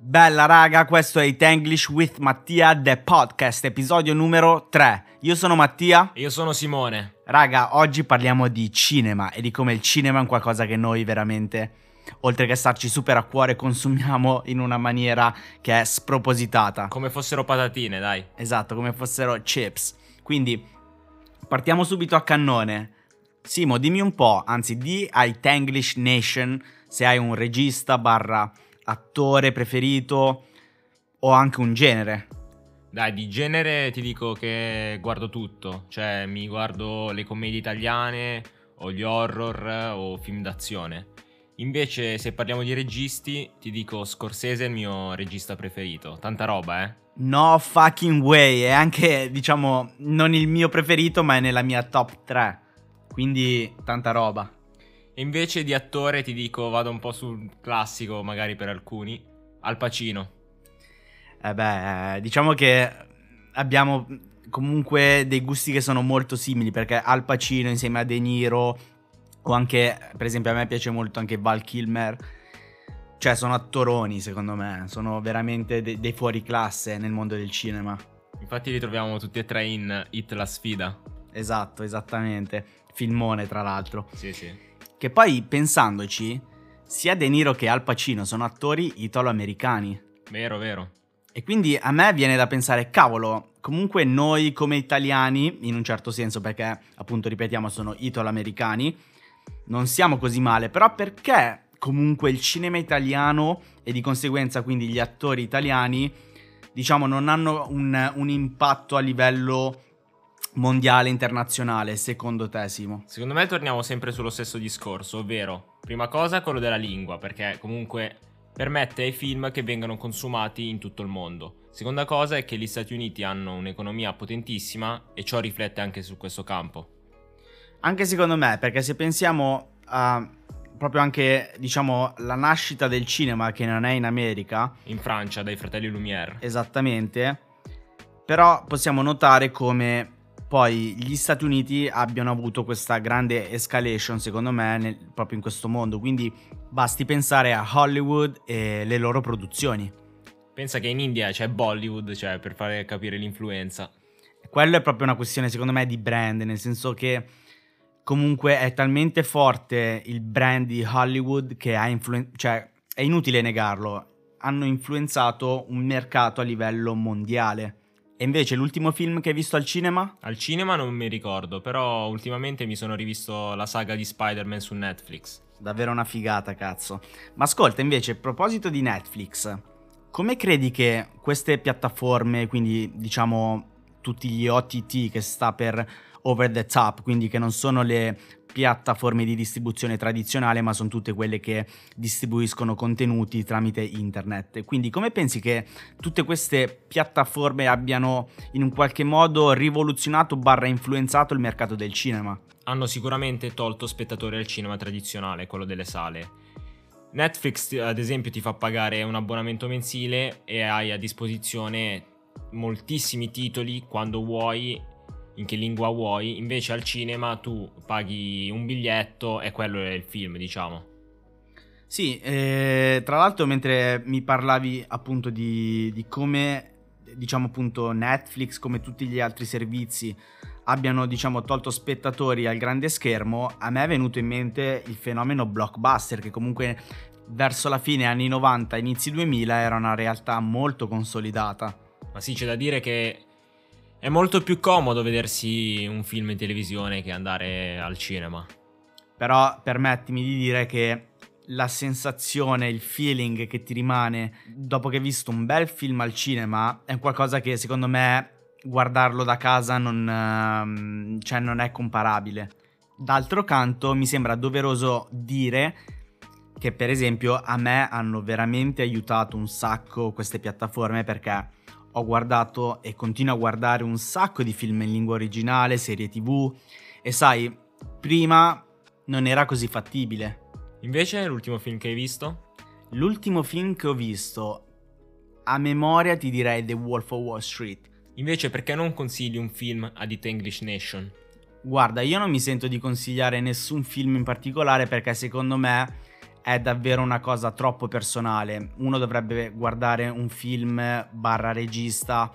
Bella raga, questo è It English with Mattia, The Podcast, episodio numero 3. Io sono Mattia. E io sono Simone. Raga, oggi parliamo di cinema e di come il cinema è un qualcosa che noi veramente, oltre che starci super a cuore, consumiamo in una maniera che è spropositata. Come fossero patatine, dai. Esatto, come fossero chips. Quindi, partiamo subito a cannone. Simo, dimmi un po', anzi di a It English Nation se hai un regista barra attore preferito o anche un genere. Dai, di genere ti dico che guardo tutto, cioè mi guardo le commedie italiane o gli horror o film d'azione. Invece se parliamo di registi ti dico Scorsese è il mio regista preferito, tanta roba eh. No fucking way, è anche diciamo non il mio preferito ma è nella mia top 3, quindi tanta roba. Invece di attore ti dico, vado un po' sul classico magari per alcuni, Al Pacino. Eh beh, eh, diciamo che abbiamo comunque dei gusti che sono molto simili perché Al Pacino insieme a De Niro o anche, per esempio a me piace molto anche Val Kilmer, cioè sono attoroni secondo me, sono veramente de- dei fuori classe nel mondo del cinema. Infatti li troviamo tutti e tre in Hit la sfida. Esatto, esattamente. Filmone tra l'altro. Sì, sì. Che poi, pensandoci, sia De Niro che Al Pacino sono attori italo-americani. Vero, vero. E quindi a me viene da pensare, cavolo, comunque noi come italiani, in un certo senso perché appunto ripetiamo sono italo-americani, non siamo così male, però perché comunque il cinema italiano e di conseguenza quindi gli attori italiani, diciamo, non hanno un, un impatto a livello mondiale, internazionale, secondo te Simo? Secondo me torniamo sempre sullo stesso discorso, ovvero, prima cosa quello della lingua, perché comunque permette ai film che vengano consumati in tutto il mondo. Seconda cosa è che gli Stati Uniti hanno un'economia potentissima e ciò riflette anche su questo campo. Anche secondo me, perché se pensiamo a proprio anche, diciamo, la nascita del cinema che non è in America. In Francia, dai fratelli Lumière. Esattamente. Però possiamo notare come poi gli Stati Uniti abbiano avuto questa grande escalation, secondo me, nel, proprio in questo mondo. Quindi basti pensare a Hollywood e le loro produzioni. Pensa che in India c'è Bollywood, cioè per fare capire l'influenza. Quello è proprio una questione, secondo me, di brand, nel senso che comunque è talmente forte il brand di Hollywood che ha influenzato, cioè è inutile negarlo, hanno influenzato un mercato a livello mondiale. E invece l'ultimo film che hai visto al cinema? Al cinema non mi ricordo, però ultimamente mi sono rivisto la saga di Spider-Man su Netflix. Davvero una figata, cazzo. Ma ascolta, invece, a proposito di Netflix, come credi che queste piattaforme, quindi diciamo tutti gli OTT che sta per over the top, quindi che non sono le piattaforme di distribuzione tradizionale, ma sono tutte quelle che distribuiscono contenuti tramite internet. Quindi come pensi che tutte queste piattaforme abbiano in un qualche modo rivoluzionato barra influenzato il mercato del cinema? Hanno sicuramente tolto spettatori al cinema tradizionale, quello delle sale. Netflix, ad esempio, ti fa pagare un abbonamento mensile e hai a disposizione moltissimi titoli quando vuoi in che lingua vuoi, invece al cinema tu paghi un biglietto e quello è il film, diciamo. Sì, eh, tra l'altro mentre mi parlavi appunto di, di, come, diciamo appunto Netflix, come tutti gli altri servizi abbiano diciamo tolto spettatori al grande schermo, a me è venuto in mente il fenomeno blockbuster che comunque verso la fine anni 90, inizi 2000 era una realtà molto consolidata. Ma sì, c'è da dire che è molto più comodo vedersi un film in televisione che andare al cinema. Però permettimi di dire che la sensazione, il feeling che ti rimane dopo che hai visto un bel film al cinema è qualcosa che secondo me guardarlo da casa non, ehm, cioè non è comparabile. D'altro canto mi sembra doveroso dire che per esempio a me hanno veramente aiutato un sacco queste piattaforme perché ho guardato e continuo a guardare un sacco di film in lingua originale, serie tv e sai, prima non era così fattibile. Invece l'ultimo film che hai visto? L'ultimo film che ho visto, a memoria ti direi The Wolf of Wall Street. Invece perché non consigli un film a It English Nation? Guarda, io non mi sento di consigliare nessun film in particolare perché secondo me è davvero una cosa troppo personale. Uno dovrebbe guardare un film barra regista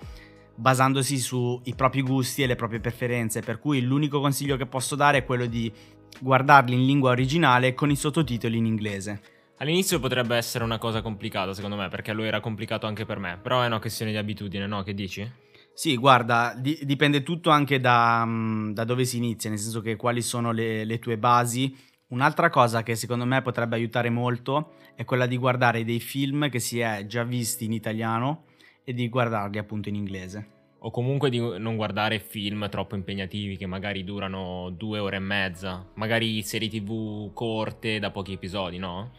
basandosi sui propri gusti e le proprie preferenze, per cui l'unico consiglio che posso dare è quello di guardarli in lingua originale con i sottotitoli in inglese. All'inizio potrebbe essere una cosa complicata, secondo me, perché lo era complicato anche per me. Però è una questione di abitudine, no? Che dici? Sì, guarda, di- dipende tutto anche da, mm, da, dove si inizia, nel senso che quali sono le, le tue basi. Un'altra cosa che secondo me potrebbe aiutare molto è quella di guardare dei film che si è già visti in italiano e di guardarli appunto in inglese. O comunque di non guardare film troppo impegnativi che magari durano due ore e mezza, magari serie tv corte da pochi episodi, no?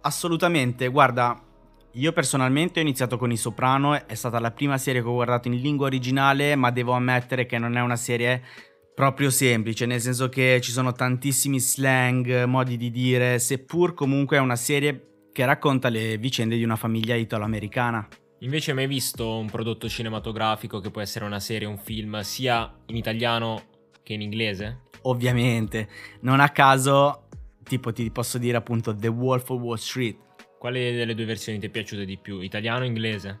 Assolutamente, guarda, io personalmente ho iniziato con I Soprano, è stata la prima serie che ho guardato in lingua originale, ma devo ammettere che non è una serie proprio semplice, nel senso che ci sono tantissimi slang, modi di dire, seppur comunque è una serie che racconta le vicende di una famiglia italo-americana. Invece hai mai visto un prodotto cinematografico che può essere una serie, un film, sia in italiano che in inglese? Ovviamente, non a caso tipo ti posso dire appunto The Wolf of Wall Street. Quale delle due versioni ti è piaciuta di più, italiano o inglese?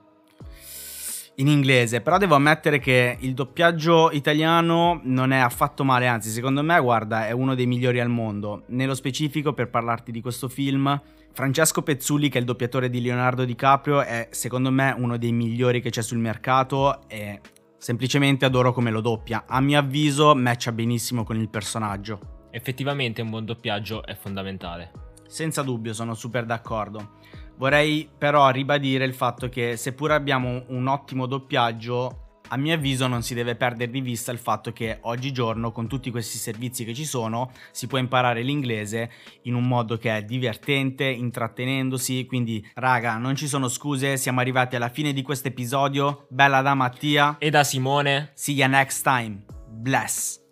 In inglese, però devo ammettere che il doppiaggio italiano non è affatto male, anzi secondo me guarda è uno dei migliori al mondo. Nello specifico per parlarti di questo film, Francesco Pezzulli che è il doppiatore di Leonardo DiCaprio è secondo me uno dei migliori che c'è sul mercato e semplicemente adoro come lo doppia. A mio avviso matcha benissimo con il personaggio effettivamente un buon doppiaggio è fondamentale. Senza dubbio, sono super d'accordo. Vorrei però ribadire il fatto che seppur abbiamo un ottimo doppiaggio, a mio avviso non si deve perdere di vista il fatto che oggigiorno con tutti questi servizi che ci sono si può imparare l'inglese in un modo che è divertente, intrattenendosi, quindi raga non ci sono scuse, siamo arrivati alla fine di questo episodio, bella da Mattia e da Simone. See you next time, bless.